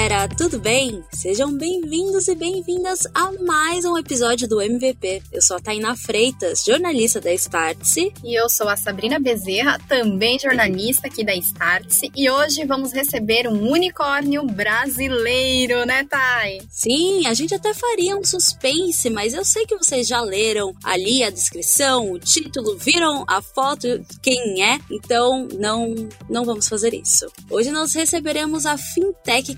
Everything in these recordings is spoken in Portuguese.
era galera, tudo bem? Sejam bem-vindos e bem-vindas a mais um episódio do MVP. Eu sou a Tainá Freitas, jornalista da Startse. E eu sou a Sabrina Bezerra, também jornalista aqui da Startse. E hoje vamos receber um unicórnio brasileiro, né, Thay? Sim, a gente até faria um suspense, mas eu sei que vocês já leram ali a descrição, o título, viram a foto, quem é, então não, não vamos fazer isso. Hoje nós receberemos a Fintech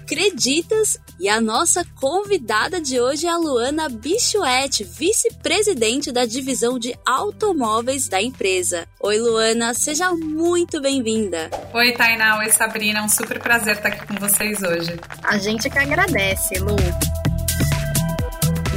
Creditas e a nossa convidada de hoje é a Luana Bichuete, vice-presidente da divisão de automóveis da empresa. Oi, Luana, seja muito bem-vinda. Oi, Tainá, oi, Sabrina, é um super prazer estar aqui com vocês hoje. A gente que agradece, Lu.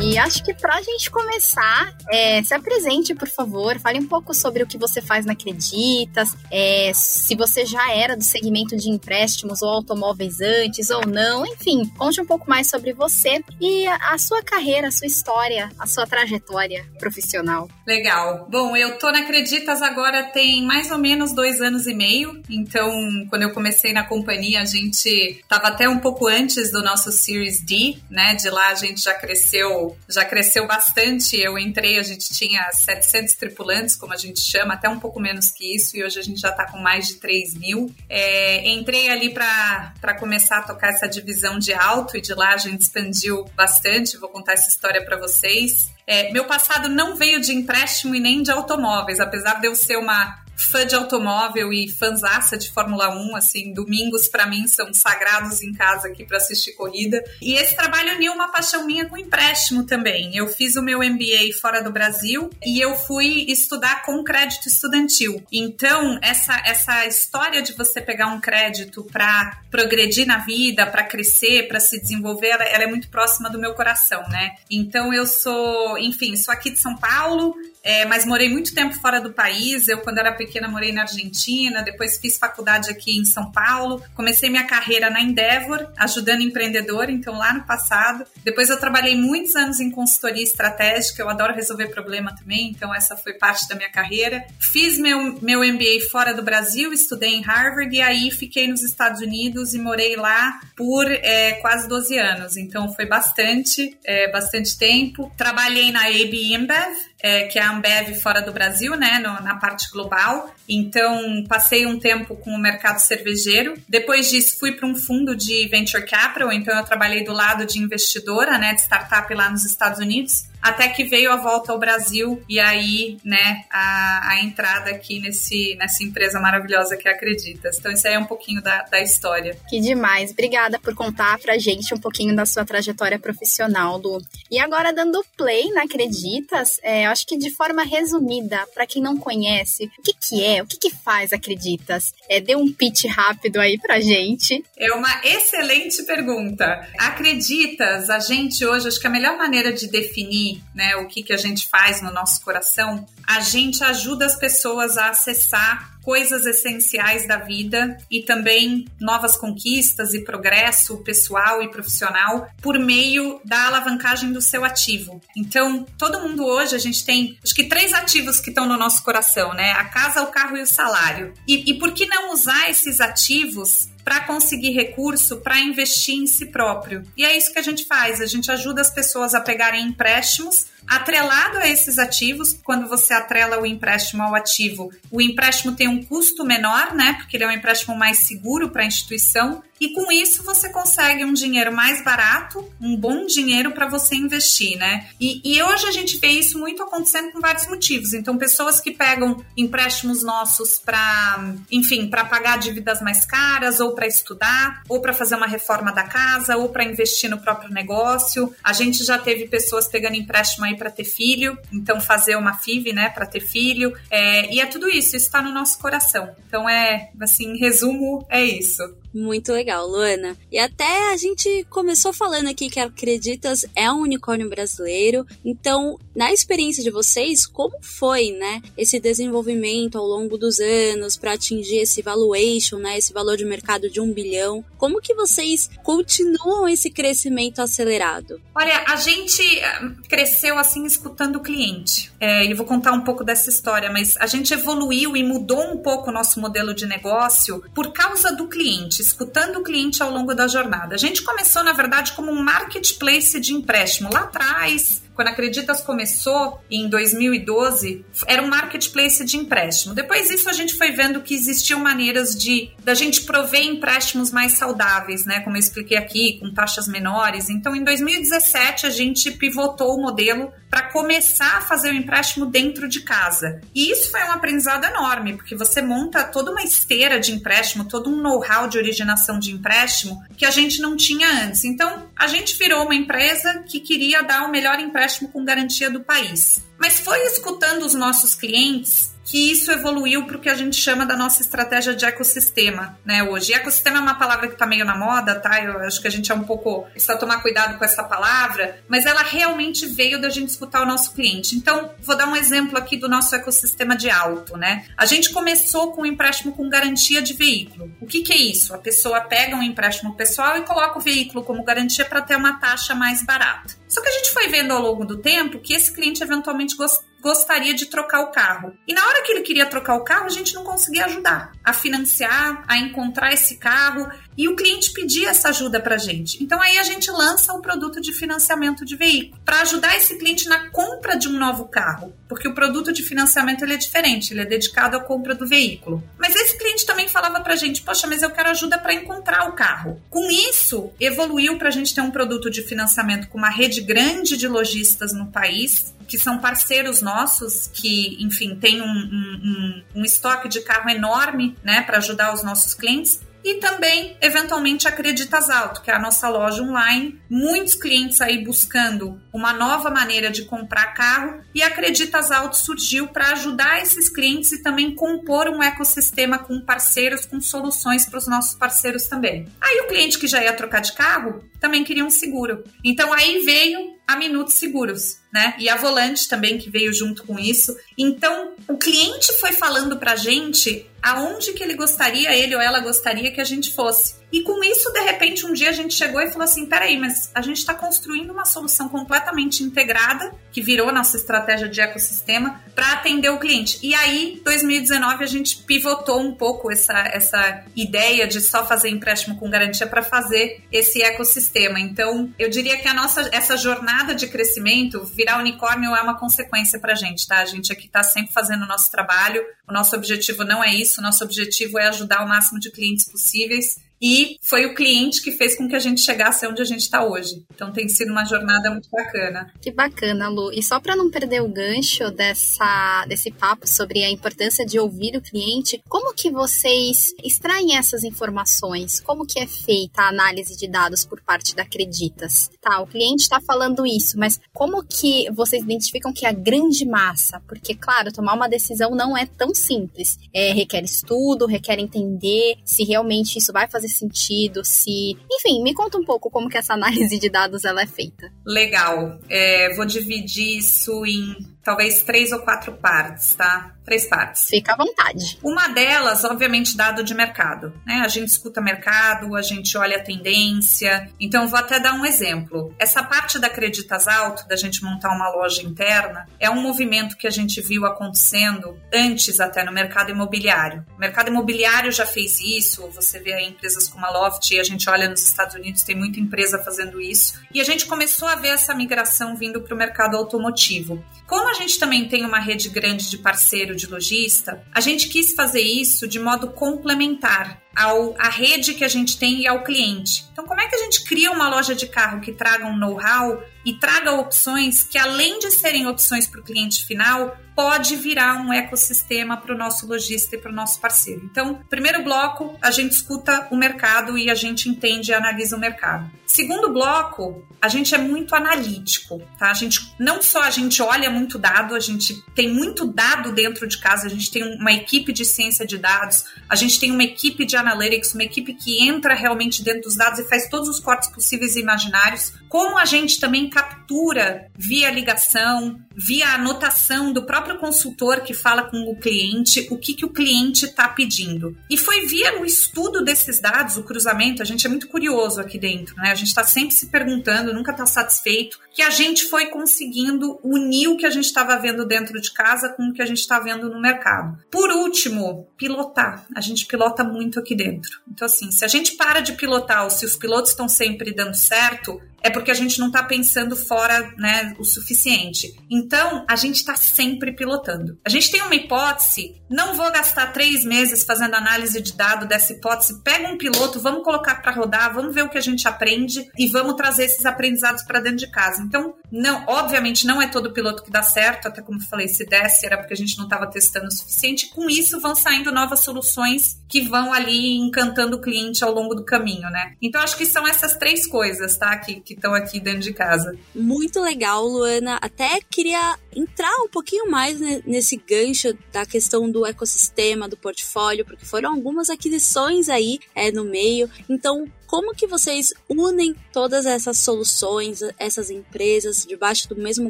E acho que para a gente começar, é, se apresente, por favor, fale um pouco sobre o que você faz na Acreditas, é, se você já era do segmento de empréstimos ou automóveis antes ou não, enfim, conte um pouco mais sobre você e a, sua carreira, a sua história, a sua trajetória profissional. Legal. Bom, eu tô na Acreditas agora tem mais ou menos dois anos e meio, então quando eu comecei na companhia, a gente estava até um pouco antes do nosso Series D, né? De lá a gente já cresceu já cresceu bastante. Eu entrei, a gente tinha 700 tripulantes, como a gente chama, até um pouco menos que isso, e hoje a gente já está com mais de 3 mil. É, entrei ali para começar a tocar essa divisão de alto, e de lá a gente expandiu bastante. Vou contar essa história para vocês. É, meu passado não veio de empréstimo e nem de automóveis, apesar de eu ser uma fã de automóvel e fanzaça de Fórmula 1, assim, domingos para mim são sagrados em casa aqui para assistir corrida. E esse trabalho uniu uma paixão minha com empréstimo também. Eu fiz o meu MBA fora do Brasil e eu fui estudar com crédito estudantil. Então, essa essa história de você pegar um crédito para progredir na vida, para crescer, para se desenvolver, ela, ela é muito próxima do meu coração, né? Então, eu sou, enfim, sou aqui de São Paulo, é, mas morei muito tempo fora do país. Eu, quando era pequena, morei na Argentina, depois fiz faculdade aqui em São Paulo. Comecei minha carreira na Endeavor, ajudando empreendedor, então lá no passado. Depois eu trabalhei muitos anos em consultoria estratégica, eu adoro resolver problema também, então essa foi parte da minha carreira. Fiz meu, meu MBA fora do Brasil, estudei em Harvard e aí fiquei nos Estados Unidos e morei lá por é, quase 12 anos, então foi bastante, é, bastante tempo. Trabalhei na AB InBev, é, que é a Ambev fora do Brasil, né, no, na parte global. Então, passei um tempo com o mercado cervejeiro. Depois disso, fui para um fundo de venture capital. Então, eu trabalhei do lado de investidora, né, de startup lá nos Estados Unidos até que veio a volta ao Brasil e aí, né, a, a entrada aqui nesse, nessa empresa maravilhosa que é Acreditas. Então, isso aí é um pouquinho da, da história. Que demais. Obrigada por contar pra gente um pouquinho da sua trajetória profissional, Lu. E agora, dando play na Acreditas, é, acho que de forma resumida, para quem não conhece, o que, que é, o que, que faz Acreditas? É, dê um pitch rápido aí pra gente. É uma excelente pergunta. Acreditas, a gente hoje, acho que a melhor maneira de definir né, o que, que a gente faz no nosso coração, a gente ajuda as pessoas a acessar coisas essenciais da vida e também novas conquistas e progresso pessoal e profissional por meio da alavancagem do seu ativo. Então, todo mundo hoje, a gente tem acho que três ativos que estão no nosso coração, né? A casa, o carro e o salário. E, e por que não usar esses ativos para conseguir recurso para investir em si próprio. E é isso que a gente faz, a gente ajuda as pessoas a pegarem empréstimos atrelado a esses ativos, quando você atrela o empréstimo ao ativo, o empréstimo tem um custo menor, né? Porque ele é um empréstimo mais seguro para a instituição e com isso você consegue um dinheiro mais barato, um bom dinheiro para você investir, né? E, e, hoje a gente vê isso muito acontecendo com vários motivos. Então, pessoas que pegam empréstimos nossos para, enfim, para pagar dívidas mais caras, ou para estudar, ou para fazer uma reforma da casa, ou para investir no próprio negócio. A gente já teve pessoas pegando empréstimo aí para ter filho, então fazer uma FIV, né, para ter filho. É, e é tudo isso, isso está no nosso coração. Então, é, assim, em resumo, é isso. Muito legal, Luana. E até a gente começou falando aqui que a Acreditas é um unicórnio brasileiro. Então, na experiência de vocês, como foi, né, esse desenvolvimento ao longo dos anos para atingir esse valuation, né, esse valor de mercado de um bilhão? Como que vocês continuam esse crescimento acelerado? Olha, a gente eh, cresceu assim escutando o cliente. É, eu vou contar um pouco dessa história, mas a gente evoluiu e mudou um pouco o nosso modelo de negócio por causa do cliente escutando o cliente ao longo da jornada. A gente começou, na verdade, como um marketplace de empréstimo lá atrás, quando a Acreditas começou em 2012, era um marketplace de empréstimo. Depois disso, a gente foi vendo que existiam maneiras de da gente prover empréstimos mais saudáveis, né? Como eu expliquei aqui, com taxas menores. Então, em 2017, a gente pivotou o modelo para começar a fazer o empréstimo dentro de casa. E isso foi um aprendizado enorme, porque você monta toda uma esteira de empréstimo, todo um know-how de originação de empréstimo que a gente não tinha antes. Então, a gente virou uma empresa que queria dar o melhor empréstimo com garantia do país. Mas foi escutando os nossos clientes que isso evoluiu para o que a gente chama da nossa estratégia de ecossistema, né, hoje. E ecossistema é uma palavra que está meio na moda, tá? Eu acho que a gente é um pouco precisa tomar cuidado com essa palavra, mas ela realmente veio da gente escutar o nosso cliente. Então, vou dar um exemplo aqui do nosso ecossistema de auto, né? A gente começou com um empréstimo com garantia de veículo. O que, que é isso? A pessoa pega um empréstimo pessoal e coloca o veículo como garantia para ter uma taxa mais barata. Só que a gente foi vendo ao longo do tempo que esse cliente eventualmente gostava gostaria de trocar o carro. E na hora que ele queria trocar o carro, a gente não conseguia ajudar a financiar, a encontrar esse carro. E o cliente pedia essa ajuda para a gente. Então aí a gente lança o produto de financiamento de veículo para ajudar esse cliente na compra de um novo carro, porque o produto de financiamento ele é diferente, ele é dedicado à compra do veículo. Mas esse cliente também falava para a gente, poxa, mas eu quero ajuda para encontrar o carro. Com isso evoluiu para a gente ter um produto de financiamento com uma rede grande de lojistas no país que são parceiros nossos, que, enfim, tem um, um, um, estoque de carro enorme, né, para ajudar os nossos clientes. E também, eventualmente, a Creditas Alto, que é a nossa loja online. Muitos clientes aí buscando uma nova maneira de comprar carro e a Creditas Alto surgiu para ajudar esses clientes e também compor um ecossistema com parceiros, com soluções para os nossos parceiros também. Aí o cliente que já ia trocar de carro também queria um seguro. Então aí veio a Minutos Seguros, né? E a Volante também que veio junto com isso. Então, o cliente foi falando pra gente aonde que ele gostaria, ele ou ela gostaria que a gente fosse. E com isso, de repente, um dia a gente chegou e falou assim: peraí, mas a gente está construindo uma solução completamente integrada, que virou nossa estratégia de ecossistema, para atender o cliente. E aí, 2019, a gente pivotou um pouco essa, essa ideia de só fazer empréstimo com garantia para fazer esse ecossistema. Então, eu diria que a nossa essa jornada de crescimento, virar unicórnio é uma consequência para a gente, tá? A gente aqui está sempre fazendo o nosso trabalho. O nosso objetivo não é isso, o nosso objetivo é ajudar o máximo de clientes possíveis e foi o cliente que fez com que a gente chegasse onde a gente está hoje. Então tem sido uma jornada muito bacana. Que bacana, Lu. E só para não perder o gancho dessa, desse papo sobre a importância de ouvir o cliente, como que vocês extraem essas informações? Como que é feita a análise de dados por parte da Acreditas? Tá, o cliente está falando isso, mas como que vocês identificam que é a grande massa? Porque, claro, tomar uma decisão não é tão simples. É, requer estudo, requer entender se realmente isso vai fazer fazer sentido, se. Enfim, me conta um pouco como que essa análise de dados ela é feita. Legal. É, vou dividir isso em talvez três ou quatro partes, tá? Três partes. Fica à vontade. Uma delas, obviamente, dado de mercado. Né? A gente escuta mercado, a gente olha a tendência. Então, vou até dar um exemplo. Essa parte da Creditas Alto, da gente montar uma loja interna, é um movimento que a gente viu acontecendo antes até no mercado imobiliário. O mercado imobiliário já fez isso, você vê aí empresas como a Loft, e a gente olha nos Estados Unidos, tem muita empresa fazendo isso. E a gente começou a ver essa migração vindo para o mercado automotivo. Como a gente também tem uma rede grande de parceiro de lojista, a gente quis fazer isso de modo complementar ao a rede que a gente tem e ao cliente. Então, como é que a gente cria uma loja de carro que traga um know-how e traga opções que, além de serem opções para o cliente final, pode virar um ecossistema para o nosso lojista e para o nosso parceiro. Então, primeiro bloco, a gente escuta o mercado e a gente entende e analisa o mercado. Segundo bloco, a gente é muito analítico, tá? A gente não só a gente olha muito dado, a gente tem muito dado dentro de casa, a gente tem uma equipe de ciência de dados, a gente tem uma equipe de analytics, uma equipe que entra realmente dentro dos dados e faz todos os cortes possíveis e imaginários. Como a gente também captura via ligação, via anotação do próprio consultor que fala com o cliente o que, que o cliente está pedindo. E foi via o estudo desses dados, o cruzamento, a gente é muito curioso aqui dentro, né? A gente está sempre se perguntando, nunca está satisfeito, que a gente foi conseguindo unir o que a gente estava vendo dentro de casa com o que a gente está vendo no mercado. Por último, pilotar. A gente pilota muito aqui dentro. Então, assim, se a gente para de pilotar ou se os pilotos estão sempre dando certo, é porque a gente não está pensando fora né, o suficiente. Então, a gente está sempre pilotando. A gente tem uma hipótese, não vou gastar três meses fazendo análise de dado dessa hipótese. Pega um piloto, vamos colocar para rodar, vamos ver o que a gente aprende e vamos trazer esses aprendizados para dentro de casa. Então, não, obviamente, não é todo piloto que dá certo, até como eu falei, se desse era porque a gente não estava testando o suficiente. Com isso, vão saindo novas soluções que vão ali encantando o cliente ao longo do caminho, né? Então, acho que são essas três coisas, tá? Que estão aqui dentro de casa. Muito legal, Luana. Até queria entrar um pouquinho mais nesse gancho da questão do ecossistema, do portfólio, porque foram algumas aquisições aí é, no meio. Então, como que vocês unem todas essas soluções, essas empresas debaixo do mesmo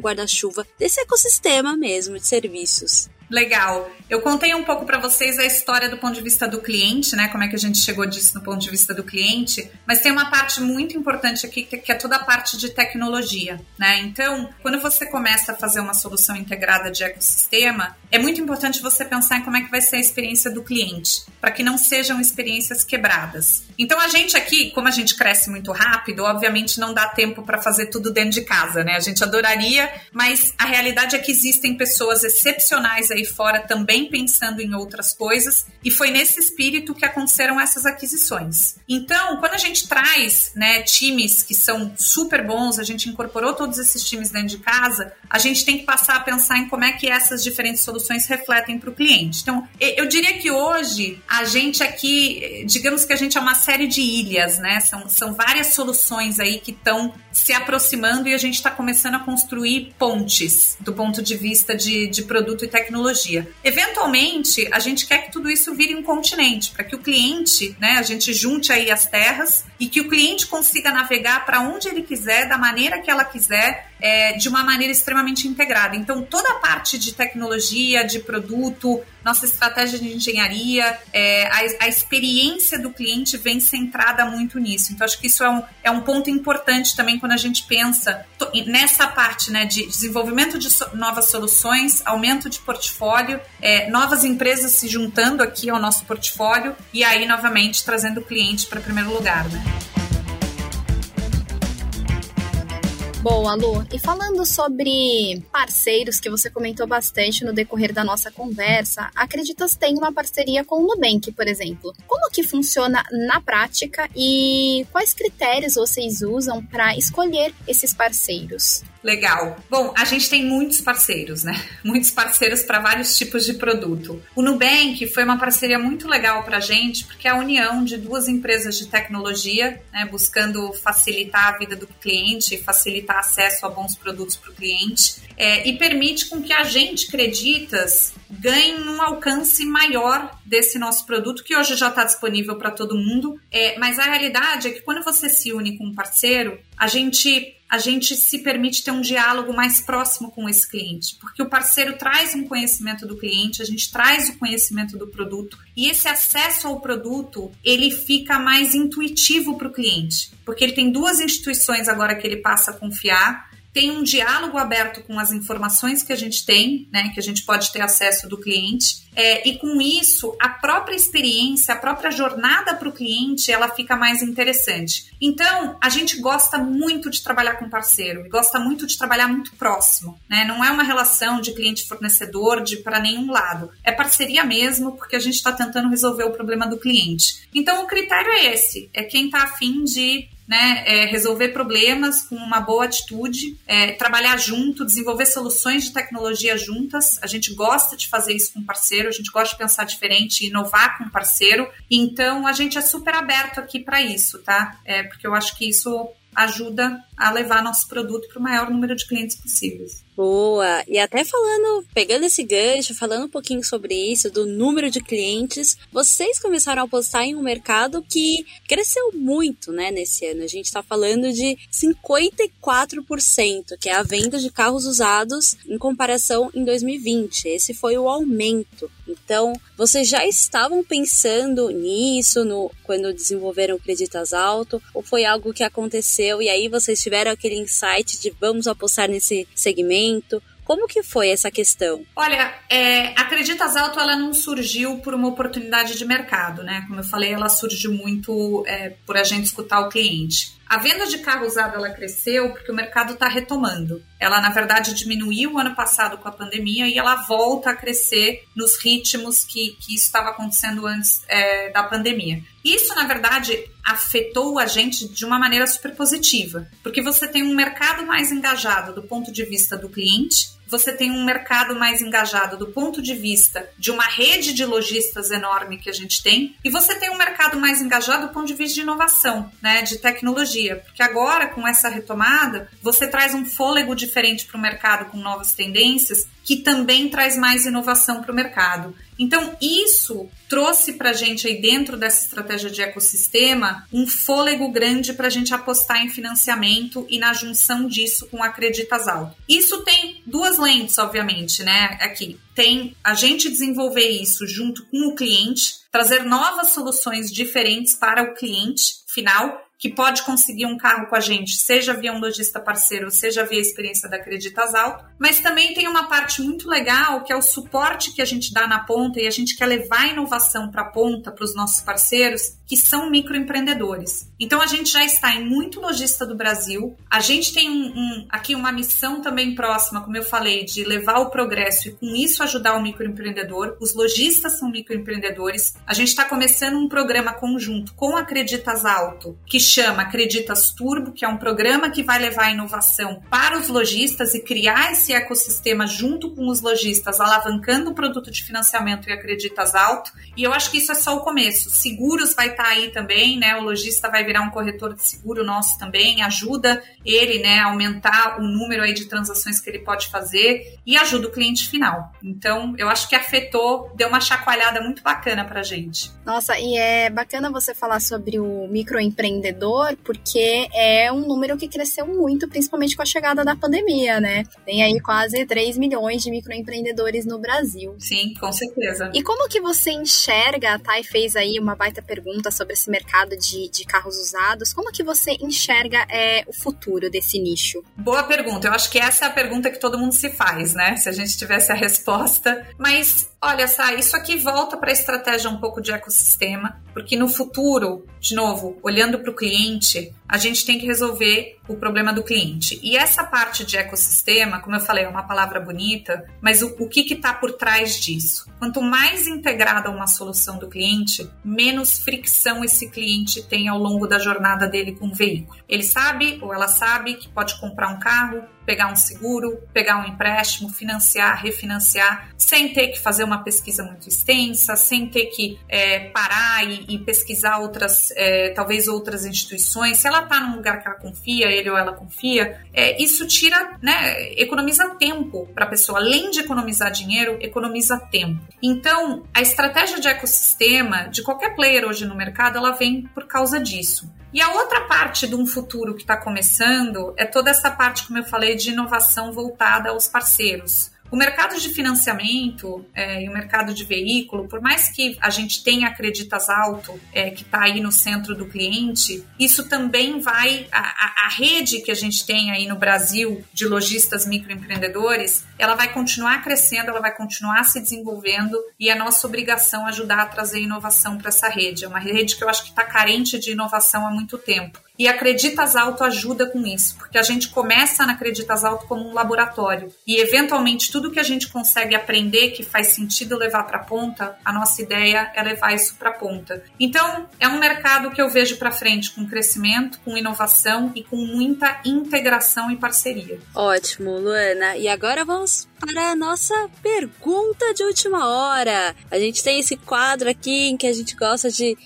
guarda-chuva desse ecossistema mesmo de serviços? Legal. Eu contei um pouco para vocês a história do ponto de vista do cliente, né? Como é que a gente chegou disso do ponto de vista do cliente. Mas tem uma parte muito importante aqui que é toda a parte de tecnologia, né? Então, quando você começa a fazer uma solução integrada de ecossistema, é muito importante você pensar em como é que vai ser a experiência do cliente, para que não sejam experiências quebradas. Então, a gente aqui, como a gente cresce muito rápido, obviamente não dá tempo para fazer tudo dentro de casa, né? A gente adoraria, mas a realidade é que existem pessoas excepcionais aí fora também pensando em outras coisas, e foi nesse espírito que aconteceram essas aquisições. Então, quando a gente traz né, times que são super bons, a gente incorporou todos esses times dentro de casa, a gente tem que passar a pensar em como é que essas diferentes soluções refletem para o cliente. Então, eu diria que hoje a gente aqui, digamos que a gente é uma série de ilhas, né? São, são várias soluções aí que estão se aproximando e a gente está começando a construir pontes do ponto de vista de, de produto e tecnologia. Eventualmente, a gente quer que tudo isso vire um continente, para que o cliente, né, a gente junte aí as terras e que o cliente consiga navegar para onde ele quiser, da maneira que ela quiser, é, de uma maneira extremamente integrada. Então, toda a parte de tecnologia, de produto, nossa estratégia de engenharia, é, a, a, experiência do cliente vem centrada muito nisso. Então, acho que isso é um, é um ponto importante também quando a gente pensa nessa parte né, de desenvolvimento de so, novas soluções, aumento de portfólio, é, novas empresas se juntando aqui ao nosso portfólio e aí, novamente, trazendo o cliente para primeiro lugar. Né? Bye. Boa, Lu. E falando sobre parceiros que você comentou bastante no decorrer da nossa conversa, Acreditas tem uma parceria com o Nubank, por exemplo. Como que funciona na prática e quais critérios vocês usam para escolher esses parceiros? Legal. Bom, a gente tem muitos parceiros, né? Muitos parceiros para vários tipos de produto. O Nubank foi uma parceria muito legal para a gente, porque é a união de duas empresas de tecnologia, né, buscando facilitar a vida do cliente, facilitar acesso a bons produtos para o cliente, é, e permite com que a gente, Creditas, ganhe um alcance maior desse nosso produto, que hoje já está disponível para todo mundo. É, mas a realidade é que quando você se une com um parceiro, a gente a gente se permite ter um diálogo mais próximo com esse cliente, porque o parceiro traz um conhecimento do cliente, a gente traz o conhecimento do produto e esse acesso ao produto ele fica mais intuitivo para o cliente, porque ele tem duas instituições agora que ele passa a confiar tem um diálogo aberto com as informações que a gente tem, né, que a gente pode ter acesso do cliente, é, e com isso a própria experiência, a própria jornada para o cliente, ela fica mais interessante. Então, a gente gosta muito de trabalhar com parceiro, gosta muito de trabalhar muito próximo, né? Não é uma relação de cliente-fornecedor de para nenhum lado, é parceria mesmo, porque a gente está tentando resolver o problema do cliente. Então, o critério é esse, é quem está afim de né, é, resolver problemas com uma boa atitude, é, trabalhar junto, desenvolver soluções de tecnologia juntas. A gente gosta de fazer isso com parceiro, a gente gosta de pensar diferente, inovar com parceiro. Então a gente é super aberto aqui para isso, tá? É, porque eu acho que isso ajuda a levar nosso produto para o maior número de clientes possíveis. Boa! E até falando, pegando esse gancho, falando um pouquinho sobre isso, do número de clientes, vocês começaram a apostar em um mercado que cresceu muito, né, nesse ano. A gente está falando de 54%, que é a venda de carros usados em comparação em 2020. Esse foi o aumento. Então, vocês já estavam pensando nisso no quando desenvolveram o Creditas Alto? Ou foi algo que aconteceu e aí vocês tiveram aquele insight de vamos apostar nesse segmento? Como que foi essa questão? Olha, é, a Acreditas Alto ela não surgiu por uma oportunidade de mercado, né? Como eu falei, ela surge muito é, por a gente escutar o cliente. A venda de carro usado ela cresceu porque o mercado está retomando. Ela, na verdade, diminuiu ano passado com a pandemia e ela volta a crescer nos ritmos que, que isso estava acontecendo antes é, da pandemia. Isso, na verdade, afetou a gente de uma maneira super positiva, porque você tem um mercado mais engajado do ponto de vista do cliente, você tem um mercado mais engajado do ponto de vista de uma rede de lojistas enorme que a gente tem, e você tem um mercado mais engajado do ponto de vista de inovação, né, de tecnologia, porque agora com essa retomada, você traz um fôlego diferente para o mercado com novas tendências, que também traz mais inovação para o mercado. Então, isso trouxe para a gente aí dentro dessa estratégia de ecossistema um fôlego grande para a gente apostar em financiamento e na junção disso com Acreditas Alto. Isso tem duas lentes, obviamente, né? Aqui tem a gente desenvolver isso junto com o cliente, trazer novas soluções diferentes para o cliente final que pode conseguir um carro com a gente, seja via um lojista parceiro, seja via a experiência da Acreditas Alto, mas também tem uma parte muito legal que é o suporte que a gente dá na ponta e a gente quer levar a inovação para a ponta, para os nossos parceiros, que são microempreendedores. Então a gente já está em muito lojista do Brasil, a gente tem um, um, aqui uma missão também próxima, como eu falei, de levar o progresso e com isso ajudar o microempreendedor. Os lojistas são microempreendedores. A gente está começando um programa conjunto com a Acreditas Alto, que chama Acreditas Turbo, que é um programa que vai levar a inovação para os lojistas e criar esse ecossistema junto com os lojistas, alavancando o produto de financiamento e Acreditas Alto. E eu acho que isso é só o começo. Seguros vai estar tá aí também, né? O lojista vai virar um corretor de seguro nosso também, ajuda ele, né, a aumentar o número aí de transações que ele pode fazer e ajuda o cliente final. Então, eu acho que afetou, deu uma chacoalhada muito bacana pra gente. Nossa, e é bacana você falar sobre o microempreendedor empreendedor, porque é um número que cresceu muito, principalmente com a chegada da pandemia, né? Tem aí quase 3 milhões de microempreendedores no Brasil. Sim, com certeza. E como que você enxerga, a Thay fez aí uma baita pergunta sobre esse mercado de, de carros usados, como que você enxerga é, o futuro desse nicho? Boa pergunta, eu acho que essa é a pergunta que todo mundo se faz, né? Se a gente tivesse a resposta. Mas, olha, Sá, isso aqui volta para a estratégia um pouco de ecossistema, porque no futuro, de novo, olhando para o cliente, a gente tem que resolver o problema do cliente. E essa parte de ecossistema, como eu falei, é uma palavra bonita, mas o, o que está por trás disso? Quanto mais integrada uma solução do cliente, menos fricção esse cliente tem ao longo da jornada dele com o veículo. Ele sabe ou ela sabe que pode comprar um carro, pegar um seguro, pegar um empréstimo, financiar, refinanciar, sem ter que fazer uma pesquisa muito extensa, sem ter que é, parar e, e, pesquisar outras, é, talvez outras instituições. Se ela está num lugar que ela confia, ele ou ela confia, é, isso tira, né, economiza tempo para a pessoa. Além de economizar dinheiro, economiza tempo. Então, a estratégia de ecossistema de qualquer player hoje no mercado, ela vem por causa disso. E a outra parte de um futuro que está começando é toda essa parte, como eu falei, de inovação voltada aos parceiros. O mercado de financiamento é, e o mercado de veículo, por mais que a gente tenha acreditas alto, é, que está aí no centro do cliente, isso também vai. A, a, rede que a gente tem aí no Brasil de lojistas microempreendedores, ela vai continuar crescendo, ela vai continuar se desenvolvendo e é nossa obrigação ajudar a trazer inovação para essa rede. É uma rede que eu acho que está carente de inovação há muito tempo. E a Acreditas Alto ajuda com isso, porque a gente começa na Acreditas Alto como um laboratório. E, eventualmente, tudo que a gente consegue aprender que faz sentido levar para a ponta, a nossa ideia é levar isso para a ponta. Então, é um mercado que eu vejo para frente com crescimento, com inovação e com muita integração e parceria. Ótimo, Luana. E agora vamos para a nossa pergunta de última hora. A gente tem esse quadro aqui em que a gente gosta de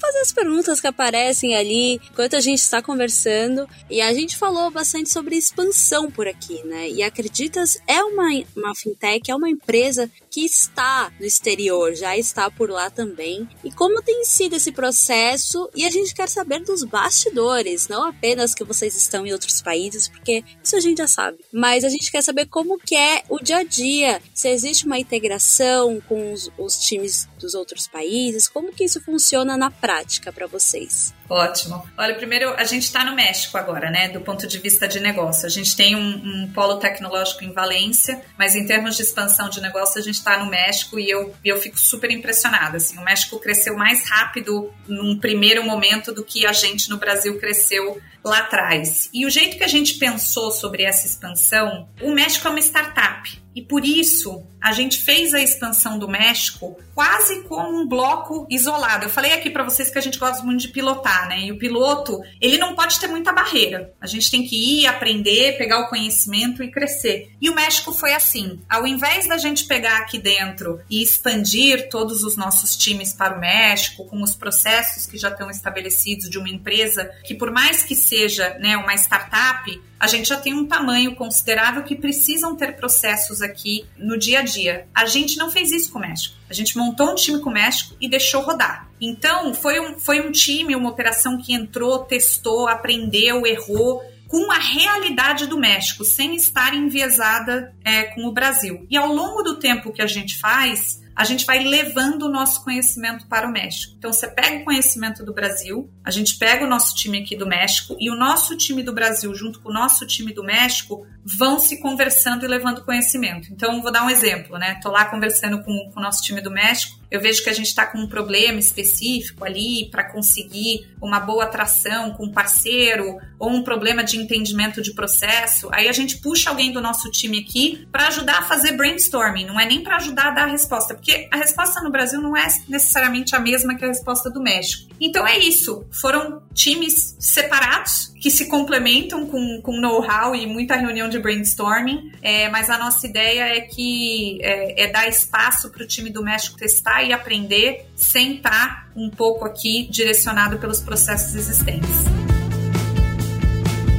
fazer as perguntas que aparecem ali enquanto a gente está conversando. E a gente falou bastante sobre expansão por aqui, né? E Acreditas é uma, uma fintech, é uma empresa que está no exterior, já está por lá também. E como tem sido esse processo? E a gente quer saber dos bastidores, não apenas que vocês estão em outros países, porque isso a gente já sabe. Mas a gente quer saber como que é o dia a dia, se existe uma integração com os, os times dos outros países, como que isso funciona na prática para vocês? Ótimo. Olha, primeiro, a gente está no México agora, né? Do ponto de vista de negócio. A gente tem um, um, polo tecnológico em Valência, mas em termos de expansão de negócio, a gente está no México e eu, eu fico super impressionada. Assim, o México cresceu mais rápido num primeiro momento do que a gente no Brasil cresceu lá atrás. E o jeito que a gente pensou sobre essa expansão, o México é uma startup. E por isso a gente fez a expansão do México quase como um bloco isolado. Eu falei aqui para vocês que a gente gosta muito de pilotar, né? E o piloto, ele não pode ter muita barreira. A gente tem que ir, aprender, pegar o conhecimento e crescer. E o México foi assim. Ao invés da gente pegar aqui dentro e expandir todos os nossos times para o México, com os processos que já estão estabelecidos de uma empresa que, por mais que seja né, uma startup, a gente já tem um tamanho considerável que precisam ter processos aqui no dia a dia. A gente não fez isso com o México. A gente montou um time com o México e deixou rodar. Então, foi um, foi um time, uma operação que entrou, testou, aprendeu, errou, com a realidade do México, sem estar enviesada é, com o Brasil. E ao longo do tempo que a gente faz, a gente vai levando o nosso conhecimento para o México. Então, você pega o conhecimento do Brasil, a gente pega o nosso time aqui do México e o nosso time do Brasil, junto com o nosso time do México, vão se conversando e levando conhecimento. Então, vou dar um exemplo, né? Tô lá conversando com, com o nosso time do México, eu vejo que a gente está com um problema específico ali para conseguir uma boa atração com um parceiro ou um problema de entendimento de processo. Aí a gente puxa alguém do nosso time aqui para ajudar a fazer brainstorming, não é nem para ajudar a dar a resposta, porque a resposta no Brasil não é necessariamente a mesma que a resposta do México. Então é isso, foram times separados que se complementam com, com know-how e muita reunião de brainstorming, é, mas a nossa ideia é que é, é dar espaço para o time do México testar e aprender sem estar um pouco aqui direcionado pelos processos existentes.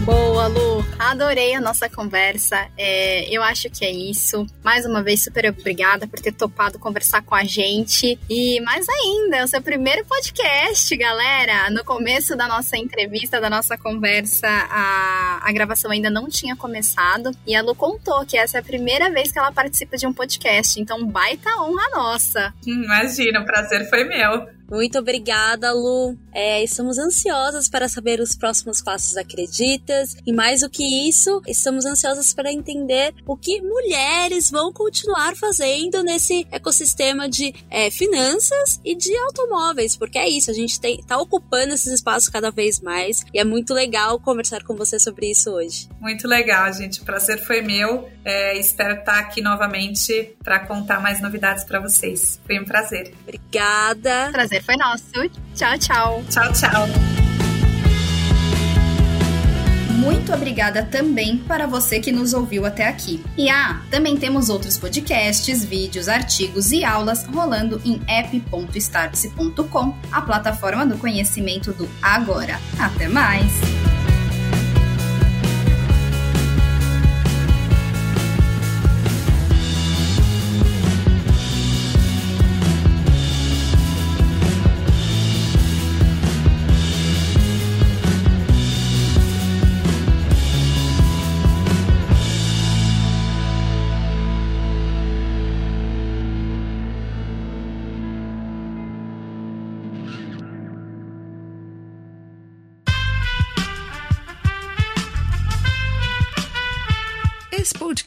Boa, Lu. Adorei a nossa conversa. É, eu acho que é isso. Mais uma vez, super obrigada por ter topado conversar com a gente. E mais ainda, é o seu primeiro podcast, galera. No começo da nossa entrevista, da nossa conversa, a, a gravação ainda não tinha começado. E a Lu contou que essa é a primeira vez que ela participa de um podcast. Então, baita honra nossa. Imagina, o prazer foi meu. Muito obrigada, Lu. É, estamos ansiosas para saber os próximos passos Acreditas e mais do que isso, estamos ansiosas para entender o que mulheres vão continuar fazendo nesse ecossistema de é, finanças e de automóveis, porque é isso, a gente está ocupando esses espaços cada vez mais e é muito legal conversar com você sobre isso hoje. Muito legal, gente. O prazer foi meu. É, espero estar aqui novamente para contar mais novidades para vocês. Foi um prazer. Obrigada. Prazer prazer foi nosso. Tchau, tchau. Tchau, tchau. Muito obrigada também para você que nos ouviu até aqui. E ah, também temos outros podcasts, vídeos, artigos e aulas rolando em app.startse.com, a plataforma do conhecimento do agora. Até mais!